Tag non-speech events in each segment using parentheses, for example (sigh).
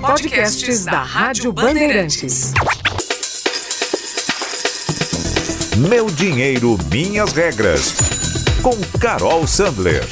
Podcasts da Rádio Bandeirantes. Meu dinheiro, minhas regras. Com Carol Sandler.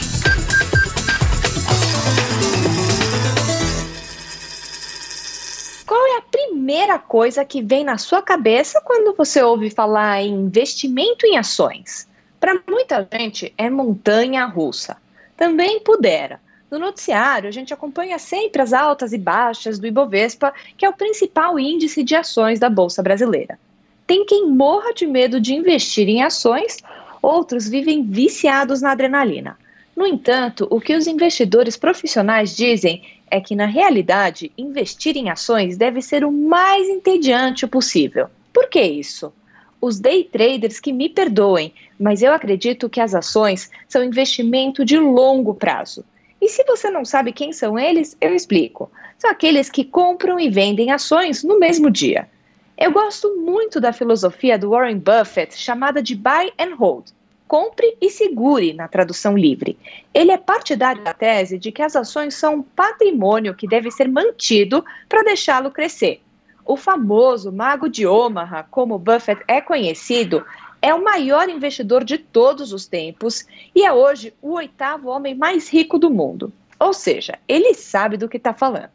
Qual é a primeira coisa que vem na sua cabeça quando você ouve falar em investimento em ações? Para muita gente é montanha russa. Também pudera. No noticiário, a gente acompanha sempre as altas e baixas do Ibovespa, que é o principal índice de ações da Bolsa Brasileira. Tem quem morra de medo de investir em ações, outros vivem viciados na adrenalina. No entanto, o que os investidores profissionais dizem é que, na realidade, investir em ações deve ser o mais entediante possível. Por que isso? Os day traders que me perdoem, mas eu acredito que as ações são investimento de longo prazo. E se você não sabe quem são eles, eu explico. São aqueles que compram e vendem ações no mesmo dia. Eu gosto muito da filosofia do Warren Buffett, chamada de buy and hold. Compre e segure, na tradução livre. Ele é partidário da tese de que as ações são um patrimônio que deve ser mantido para deixá-lo crescer. O famoso mago de Omaha, como Buffett é conhecido, é o maior investidor de todos os tempos e é hoje o oitavo homem mais rico do mundo. Ou seja, ele sabe do que está falando.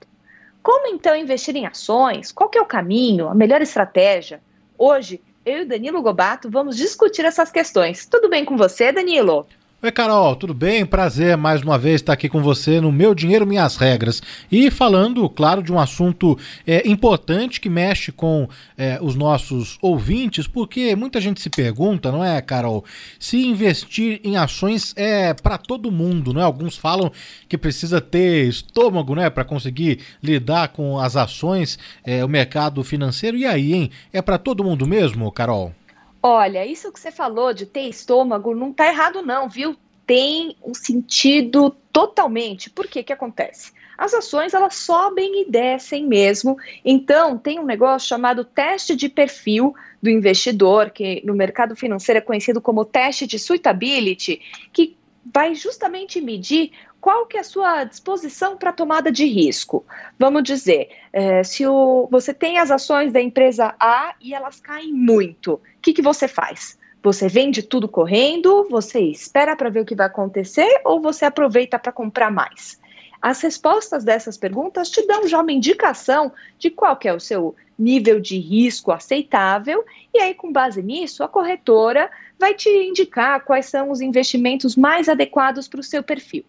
Como então investir em ações? Qual é o caminho, a melhor estratégia? Hoje, eu e Danilo Gobato vamos discutir essas questões. Tudo bem com você, Danilo? Oi, Carol, tudo bem? Prazer mais uma vez estar aqui com você no Meu Dinheiro Minhas Regras. E falando, claro, de um assunto é, importante que mexe com é, os nossos ouvintes, porque muita gente se pergunta, não é, Carol, se investir em ações é para todo mundo, não é? Alguns falam que precisa ter estômago, né, para conseguir lidar com as ações, é, o mercado financeiro. E aí, hein? É para todo mundo mesmo, Carol? Olha, isso que você falou de ter estômago não está errado, não, viu? Tem um sentido totalmente. Por que que acontece? As ações elas sobem e descem mesmo. Então, tem um negócio chamado teste de perfil do investidor, que no mercado financeiro é conhecido como teste de suitability, que vai justamente medir qual que é a sua disposição para tomada de risco. Vamos dizer, é, se o, você tem as ações da empresa A e elas caem muito, o que, que você faz? Você vende tudo correndo, você espera para ver o que vai acontecer ou você aproveita para comprar mais? As respostas dessas perguntas te dão já uma indicação de qual que é o seu nível de risco aceitável, e aí, com base nisso, a corretora vai te indicar quais são os investimentos mais adequados para o seu perfil.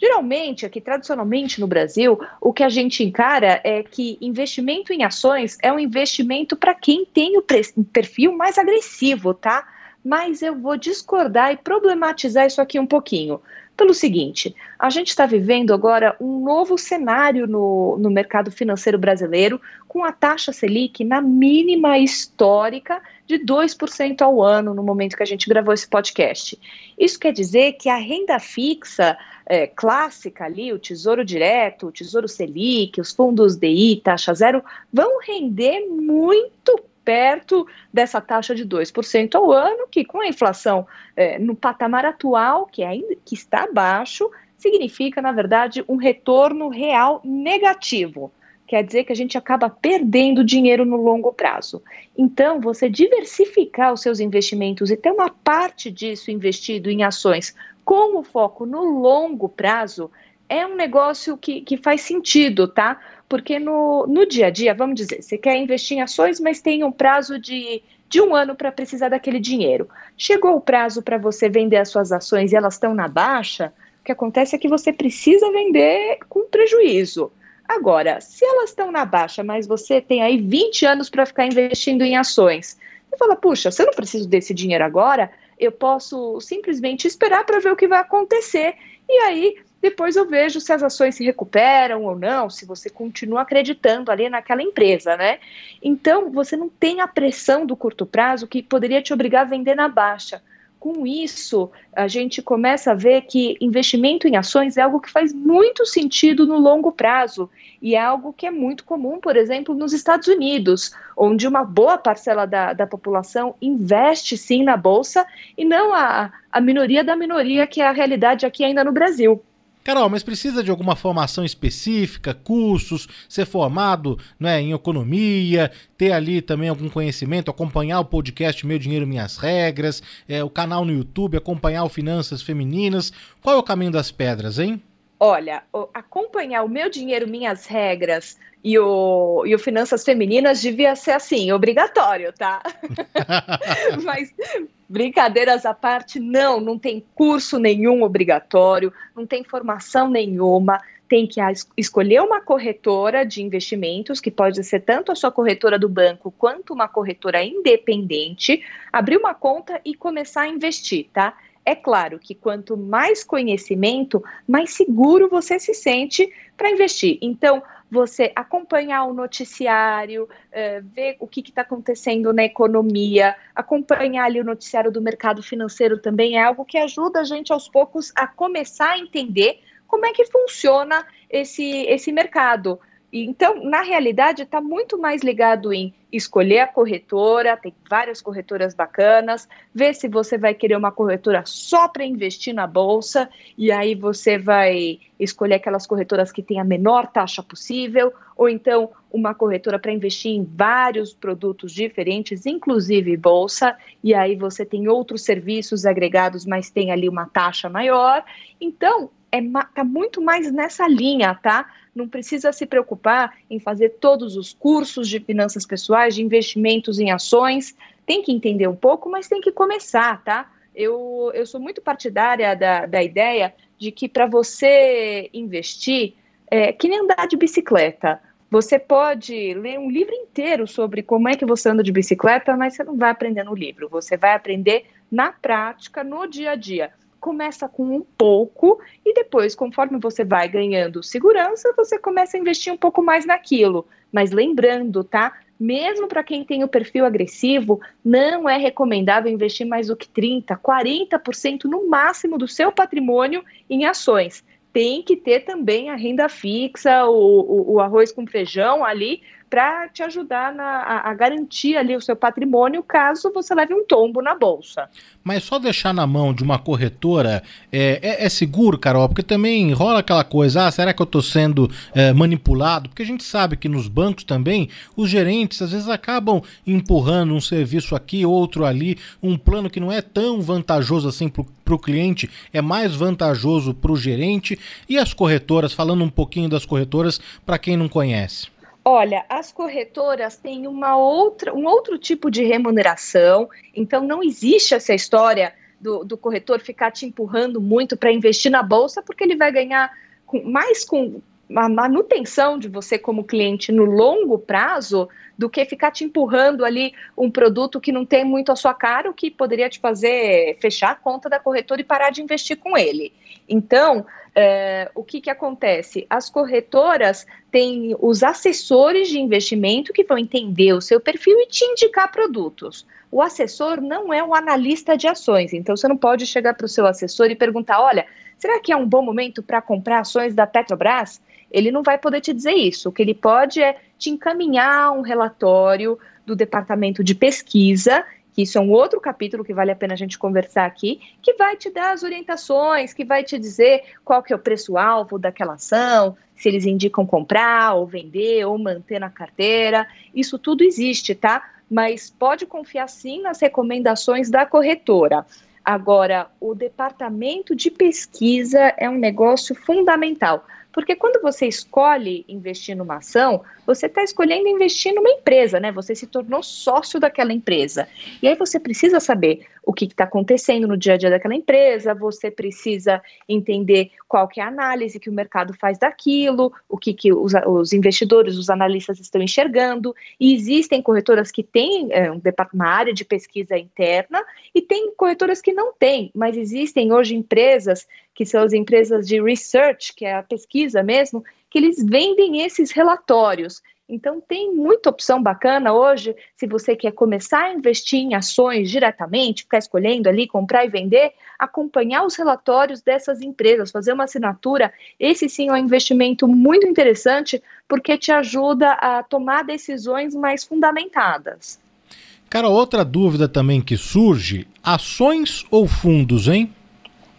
Geralmente, aqui tradicionalmente no Brasil, o que a gente encara é que investimento em ações é um investimento para quem tem o perfil mais agressivo, tá? Mas eu vou discordar e problematizar isso aqui um pouquinho. Pelo seguinte, a gente está vivendo agora um novo cenário no, no mercado financeiro brasileiro, com a taxa Selic na mínima histórica de 2% ao ano no momento que a gente gravou esse podcast. Isso quer dizer que a renda fixa é, clássica ali, o Tesouro Direto, o Tesouro Selic, os fundos DI, taxa zero, vão render muito perto dessa taxa de 2% ao ano, que com a inflação é, no patamar atual, que, ainda, que está baixo, significa, na verdade, um retorno real negativo. Quer dizer que a gente acaba perdendo dinheiro no longo prazo. Então, você diversificar os seus investimentos e ter uma parte disso investido em ações com o foco no longo prazo é um negócio que, que faz sentido, tá? Porque no, no dia a dia, vamos dizer, você quer investir em ações, mas tem um prazo de, de um ano para precisar daquele dinheiro. Chegou o prazo para você vender as suas ações e elas estão na baixa, o que acontece é que você precisa vender com prejuízo. Agora, se elas estão na baixa, mas você tem aí 20 anos para ficar investindo em ações, você fala, puxa, você não precisa desse dinheiro agora, eu posso simplesmente esperar para ver o que vai acontecer. E aí, depois eu vejo se as ações se recuperam ou não, se você continua acreditando ali naquela empresa, né? Então, você não tem a pressão do curto prazo que poderia te obrigar a vender na baixa com isso, a gente começa a ver que investimento em ações é algo que faz muito sentido no longo prazo e é algo que é muito comum, por exemplo, nos Estados Unidos, onde uma boa parcela da, da população investe sim na bolsa e não a, a minoria da minoria, que é a realidade aqui ainda no Brasil. Carol, mas precisa de alguma formação específica, cursos, ser formado né, em economia, ter ali também algum conhecimento, acompanhar o podcast Meu Dinheiro Minhas Regras, é, o canal no YouTube, acompanhar o Finanças Femininas. Qual é o caminho das pedras, hein? Olha, acompanhar o Meu Dinheiro Minhas Regras e o, e o Finanças Femininas devia ser assim, obrigatório, tá? (laughs) Mas brincadeiras à parte, não, não tem curso nenhum obrigatório, não tem formação nenhuma. Tem que escolher uma corretora de investimentos, que pode ser tanto a sua corretora do banco quanto uma corretora independente, abrir uma conta e começar a investir, tá? É claro que quanto mais conhecimento, mais seguro você se sente para investir. Então, você acompanhar o noticiário, uh, ver o que está acontecendo na economia, acompanhar ali o noticiário do mercado financeiro também é algo que ajuda a gente aos poucos a começar a entender como é que funciona esse, esse mercado. Então, na realidade, está muito mais ligado em escolher a corretora, tem várias corretoras bacanas, ver se você vai querer uma corretora só para investir na bolsa, e aí você vai escolher aquelas corretoras que têm a menor taxa possível, ou então uma corretora para investir em vários produtos diferentes, inclusive bolsa, e aí você tem outros serviços agregados, mas tem ali uma taxa maior. Então, é, tá muito mais nessa linha, tá? não precisa se preocupar em fazer todos os cursos de finanças pessoais, de investimentos em ações. Tem que entender um pouco, mas tem que começar, tá? Eu, eu sou muito partidária da, da ideia de que para você investir, é que nem andar de bicicleta. Você pode ler um livro inteiro sobre como é que você anda de bicicleta, mas você não vai aprender no livro. Você vai aprender na prática, no dia a dia começa com um pouco e depois, conforme você vai ganhando segurança, você começa a investir um pouco mais naquilo. Mas lembrando, tá? Mesmo para quem tem o perfil agressivo, não é recomendável investir mais do que 30, 40% no máximo do seu patrimônio em ações. Tem que ter também a renda fixa, o, o, o arroz com feijão ali, para te ajudar na, a, a, garantir ali o seu patrimônio caso você leve um tombo na bolsa. Mas só deixar na mão de uma corretora é, é, é seguro, Carol? Porque também rola aquela coisa, ah, será que eu estou sendo é, manipulado? Porque a gente sabe que nos bancos também os gerentes às vezes acabam empurrando um serviço aqui, outro ali, um plano que não é tão vantajoso assim para o cliente, é mais vantajoso para o gerente. E as corretoras, falando um pouquinho das corretoras, para quem não conhece. Olha, as corretoras têm uma outra, um outro tipo de remuneração, então não existe essa história do, do corretor ficar te empurrando muito para investir na bolsa, porque ele vai ganhar com, mais com a manutenção de você como cliente no longo prazo do que ficar te empurrando ali um produto que não tem muito a sua cara, o que poderia te fazer fechar a conta da corretora e parar de investir com ele. Então, é, o que, que acontece? As corretoras têm os assessores de investimento que vão entender o seu perfil e te indicar produtos. O assessor não é um analista de ações, então você não pode chegar para o seu assessor e perguntar: olha, será que é um bom momento para comprar ações da Petrobras? Ele não vai poder te dizer isso. O que ele pode é te encaminhar um relatório do departamento de pesquisa que isso é um outro capítulo que vale a pena a gente conversar aqui, que vai te dar as orientações, que vai te dizer qual que é o preço-alvo daquela ação, se eles indicam comprar ou vender ou manter na carteira. Isso tudo existe, tá? Mas pode confiar sim nas recomendações da corretora. Agora, o departamento de pesquisa é um negócio fundamental. Porque quando você escolhe investir numa ação, você está escolhendo investir numa empresa, né? Você se tornou sócio daquela empresa. E aí você precisa saber o que está acontecendo no dia a dia daquela empresa, você precisa entender qual que é a análise que o mercado faz daquilo, o que, que os, os investidores, os analistas estão enxergando. E existem corretoras que têm é, uma área de pesquisa interna e tem corretoras que não têm, mas existem hoje empresas que são as empresas de research, que é a pesquisa mesmo, que eles vendem esses relatórios. Então tem muita opção bacana hoje, se você quer começar a investir em ações diretamente, ficar escolhendo ali, comprar e vender, acompanhar os relatórios dessas empresas, fazer uma assinatura, esse sim é um investimento muito interessante, porque te ajuda a tomar decisões mais fundamentadas. Cara, outra dúvida também que surge: ações ou fundos, hein?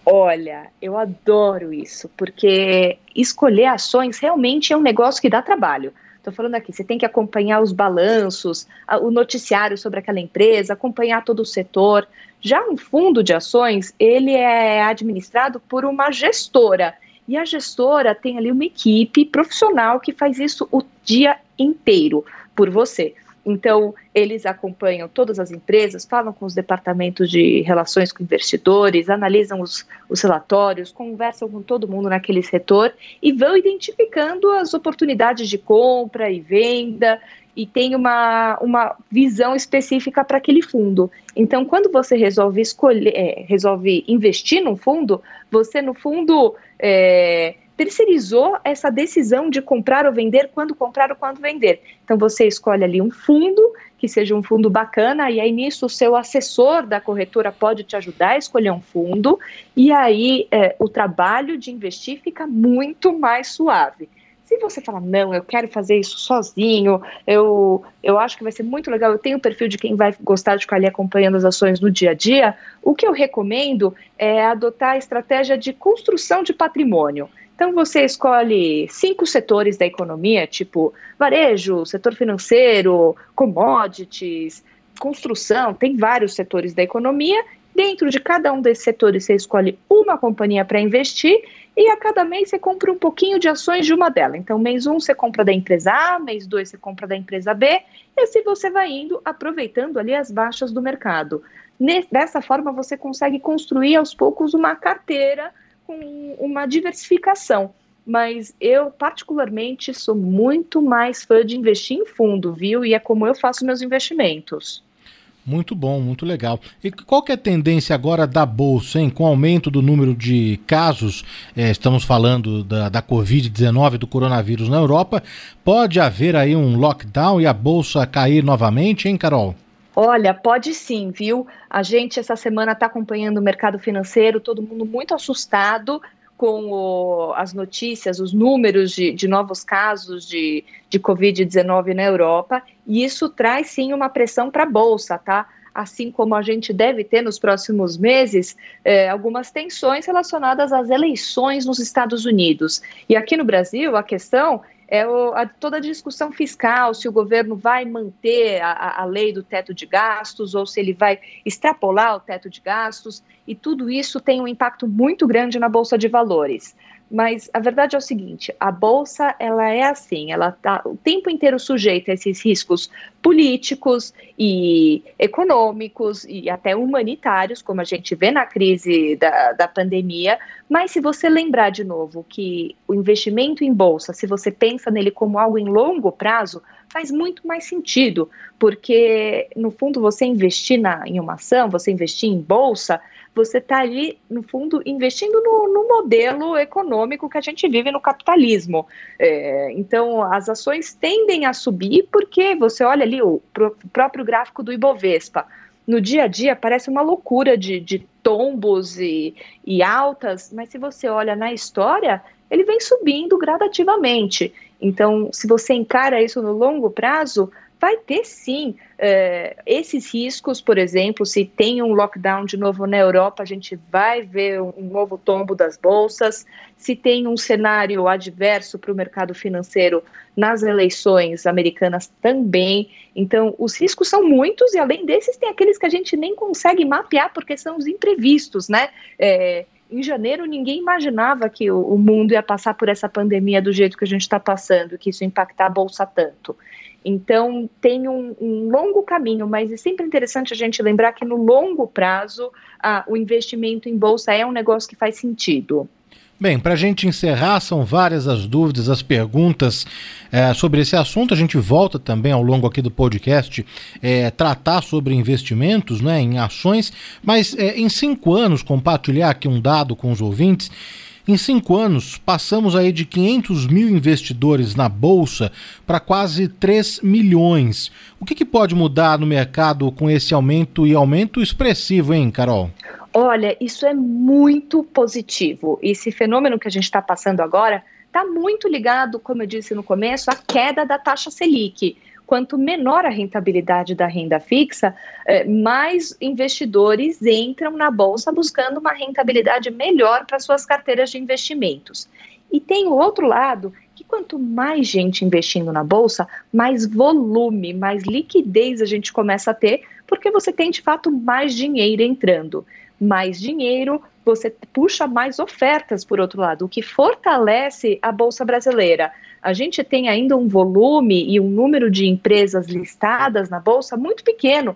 Olha, eu adoro isso, porque escolher ações realmente é um negócio que dá trabalho. Estou falando aqui, você tem que acompanhar os balanços, o noticiário sobre aquela empresa, acompanhar todo o setor. Já um fundo de ações, ele é administrado por uma gestora. E a gestora tem ali uma equipe profissional que faz isso o dia inteiro por você. Então, eles acompanham todas as empresas, falam com os departamentos de relações com investidores, analisam os, os relatórios, conversam com todo mundo naquele setor e vão identificando as oportunidades de compra e venda e tem uma, uma visão específica para aquele fundo. Então, quando você resolve escolher, é, resolve investir num fundo, você no fundo é, terceirizou essa decisão de comprar ou vender, quando comprar ou quando vender. Então você escolhe ali um fundo que seja um fundo bacana e aí nisso o seu assessor da corretora pode te ajudar a escolher um fundo e aí é, o trabalho de investir fica muito mais suave. Se você falar, não, eu quero fazer isso sozinho, eu, eu acho que vai ser muito legal, eu tenho o perfil de quem vai gostar de ficar ali acompanhando as ações no dia a dia, o que eu recomendo é adotar a estratégia de construção de patrimônio. Então você escolhe cinco setores da economia, tipo varejo, setor financeiro, commodities, construção, tem vários setores da economia. Dentro de cada um desses setores você escolhe uma companhia para investir e a cada mês você compra um pouquinho de ações de uma delas. Então, mês um você compra da empresa A, mês dois você compra da empresa B, e assim você vai indo aproveitando ali as baixas do mercado. Dessa forma, você consegue construir aos poucos uma carteira com uma diversificação. Mas eu, particularmente, sou muito mais fã de investir em fundo, viu? E é como eu faço meus investimentos. Muito bom, muito legal. E qual que é a tendência agora da Bolsa, hein? Com o aumento do número de casos, é, estamos falando da, da Covid-19, do coronavírus na Europa, pode haver aí um lockdown e a Bolsa cair novamente, hein, Carol? Olha, pode sim, viu? A gente essa semana está acompanhando o mercado financeiro, todo mundo muito assustado com o, as notícias, os números de, de novos casos de, de Covid-19 na Europa, e isso traz sim uma pressão para a Bolsa, tá? Assim como a gente deve ter nos próximos meses eh, algumas tensões relacionadas às eleições nos Estados Unidos. E aqui no Brasil, a questão é o, a, toda a discussão fiscal, se o governo vai manter a, a, lei do teto de gastos ou se ele vai extrapolar o teto de gastos, e tudo isso tem um impacto muito grande na Bolsa de Valores. Mas a verdade é o seguinte: a bolsa ela é assim, ela está o tempo inteiro sujeita a esses riscos políticos e econômicos e até humanitários, como a gente vê na crise da, da pandemia. Mas se você lembrar de novo que o investimento em bolsa, se você pensa nele como algo em longo prazo, faz muito mais sentido, porque no fundo você investir na, em uma ação, você investir em bolsa, você está ali, no fundo, investindo no, no, modelo econômico que a gente vive no capitalismo. É, então, as ações tendem a subir porque você olha ali o, o próprio gráfico do Ibovespa. No dia a dia parece uma loucura de, de tombos e, e altas, mas se você olha na história, ele vem subindo gradativamente. Então, se você encara isso no longo prazo, vai ter sim é, esses riscos, por exemplo, se tem um lockdown de novo na Europa, a gente vai ver um novo tombo das bolsas. Se tem um cenário adverso para o mercado financeiro nas eleições americanas também. Então, os riscos são muitos e, além desses, tem aqueles que a gente nem consegue mapear porque são os imprevistos, né? É, em janeiro ninguém imaginava que o, mundo ia passar por essa pandemia do jeito que a gente está passando, que isso impactar a bolsa tanto. Então, tem um, um, longo caminho, mas é sempre interessante a gente lembrar que no longo prazo, o investimento em bolsa é um negócio que faz sentido. Bem, para a gente encerrar, são várias as dúvidas, as perguntas é, sobre esse assunto. A gente volta também ao longo aqui do podcast é, tratar sobre investimentos né, em ações, mas é, em cinco anos, compartilhar aqui um dado com os ouvintes. Em cinco anos, passamos aí de 500 mil investidores na Bolsa para quase 3 milhões. O que, que pode mudar no mercado com esse aumento e aumento expressivo, hein, Carol? Olha, isso é muito positivo. Esse fenômeno que a gente está passando agora está muito ligado, como eu disse no começo, à queda da taxa Selic. Quanto menor a rentabilidade da renda fixa, eh, mais investidores entram na bolsa buscando uma rentabilidade melhor para suas carteiras de investimentos. E tem o outro lado, que quanto mais gente investindo na bolsa, mais volume, mais liquidez a gente começa a ter, porque você tem de fato mais dinheiro entrando. Mais dinheiro, você puxa mais ofertas por outro lado, o que fortalece a bolsa brasileira. A gente tem ainda um volume e um número de empresas listadas na bolsa muito pequeno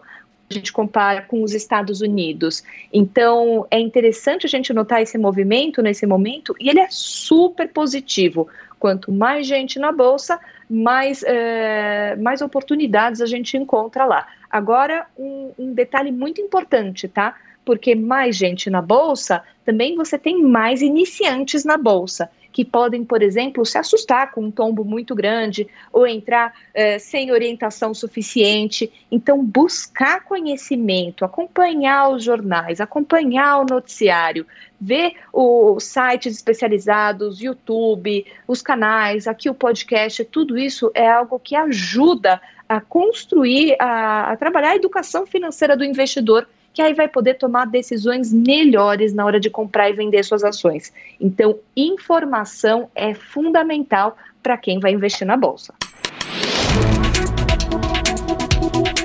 a gente compara com os Estados Unidos. Então, é interessante a gente notar esse movimento nesse momento e ele é super positivo. Quanto mais gente na bolsa, mais, é, mais oportunidades a gente encontra lá. Agora, um, um detalhe muito importante, tá? Porque mais gente na bolsa, também você tem mais iniciantes na bolsa que podem, por exemplo, se assustar com um tombo muito grande ou entrar eh, sem orientação suficiente. Então, buscar conhecimento, acompanhar os jornais, acompanhar o noticiário, ver os sites especializados, YouTube, os canais, aqui o podcast, tudo isso é algo que ajuda a construir, a, a trabalhar a educação financeira do investidor que aí vai poder tomar decisões melhores na hora de comprar e vender suas ações. Então, informação é fundamental para quem vai investir na bolsa.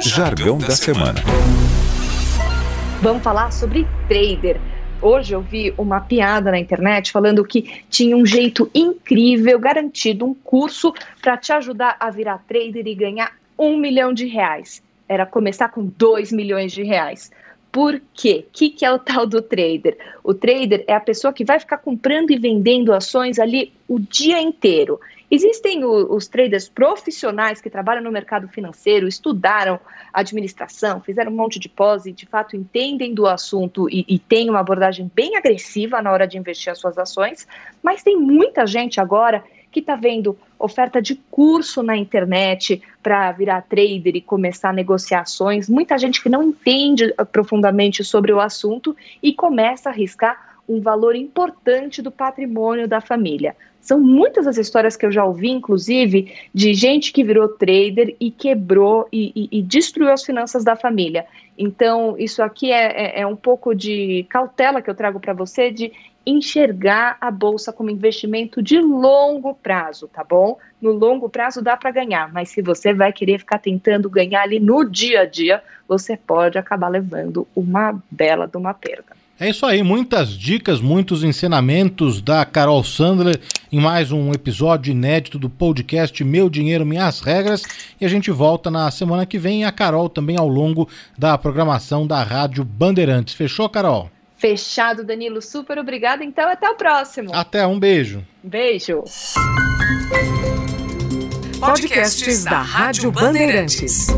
Jargão da semana. Vamos falar sobre trader. Hoje eu vi uma piada na internet falando que tinha um jeito incrível, garantido, um curso para te ajudar a virar trader e ganhar um milhão de reais. Era começar com dois milhões de reais. Por quê? O que, que é o tal do trader? O trader é a pessoa que vai ficar comprando e vendendo ações ali o dia inteiro. Existem o, os traders profissionais que trabalham no mercado financeiro, estudaram administração, fizeram um monte de pós e de fato entendem do assunto e, e têm uma abordagem bem agressiva na hora de investir as suas ações, mas tem muita gente agora que está vendo oferta de curso na internet para virar trader e começar negociações, muita gente que não entende profundamente sobre o assunto e começa a arriscar um valor importante do patrimônio da família. São muitas as histórias que eu já ouvi, inclusive, de gente que virou trader e quebrou e, e, e destruiu as finanças da família. Então, isso aqui é, é, é um pouco de cautela que eu trago para você de enxergar a bolsa como investimento de longo prazo, tá bom? No longo prazo dá para ganhar, mas se você vai querer ficar tentando ganhar ali no dia a dia, você pode acabar levando uma bela de uma perda. É isso aí, muitas dicas, muitos ensinamentos da Carol Sandler em mais um episódio inédito do podcast Meu Dinheiro Minhas Regras. E a gente volta na semana que vem e a Carol também ao longo da programação da Rádio Bandeirantes. Fechou, Carol? Fechado, Danilo. Super obrigada. Então, até o próximo. Até, um beijo. Beijo. Podcasts da Rádio Bandeirantes.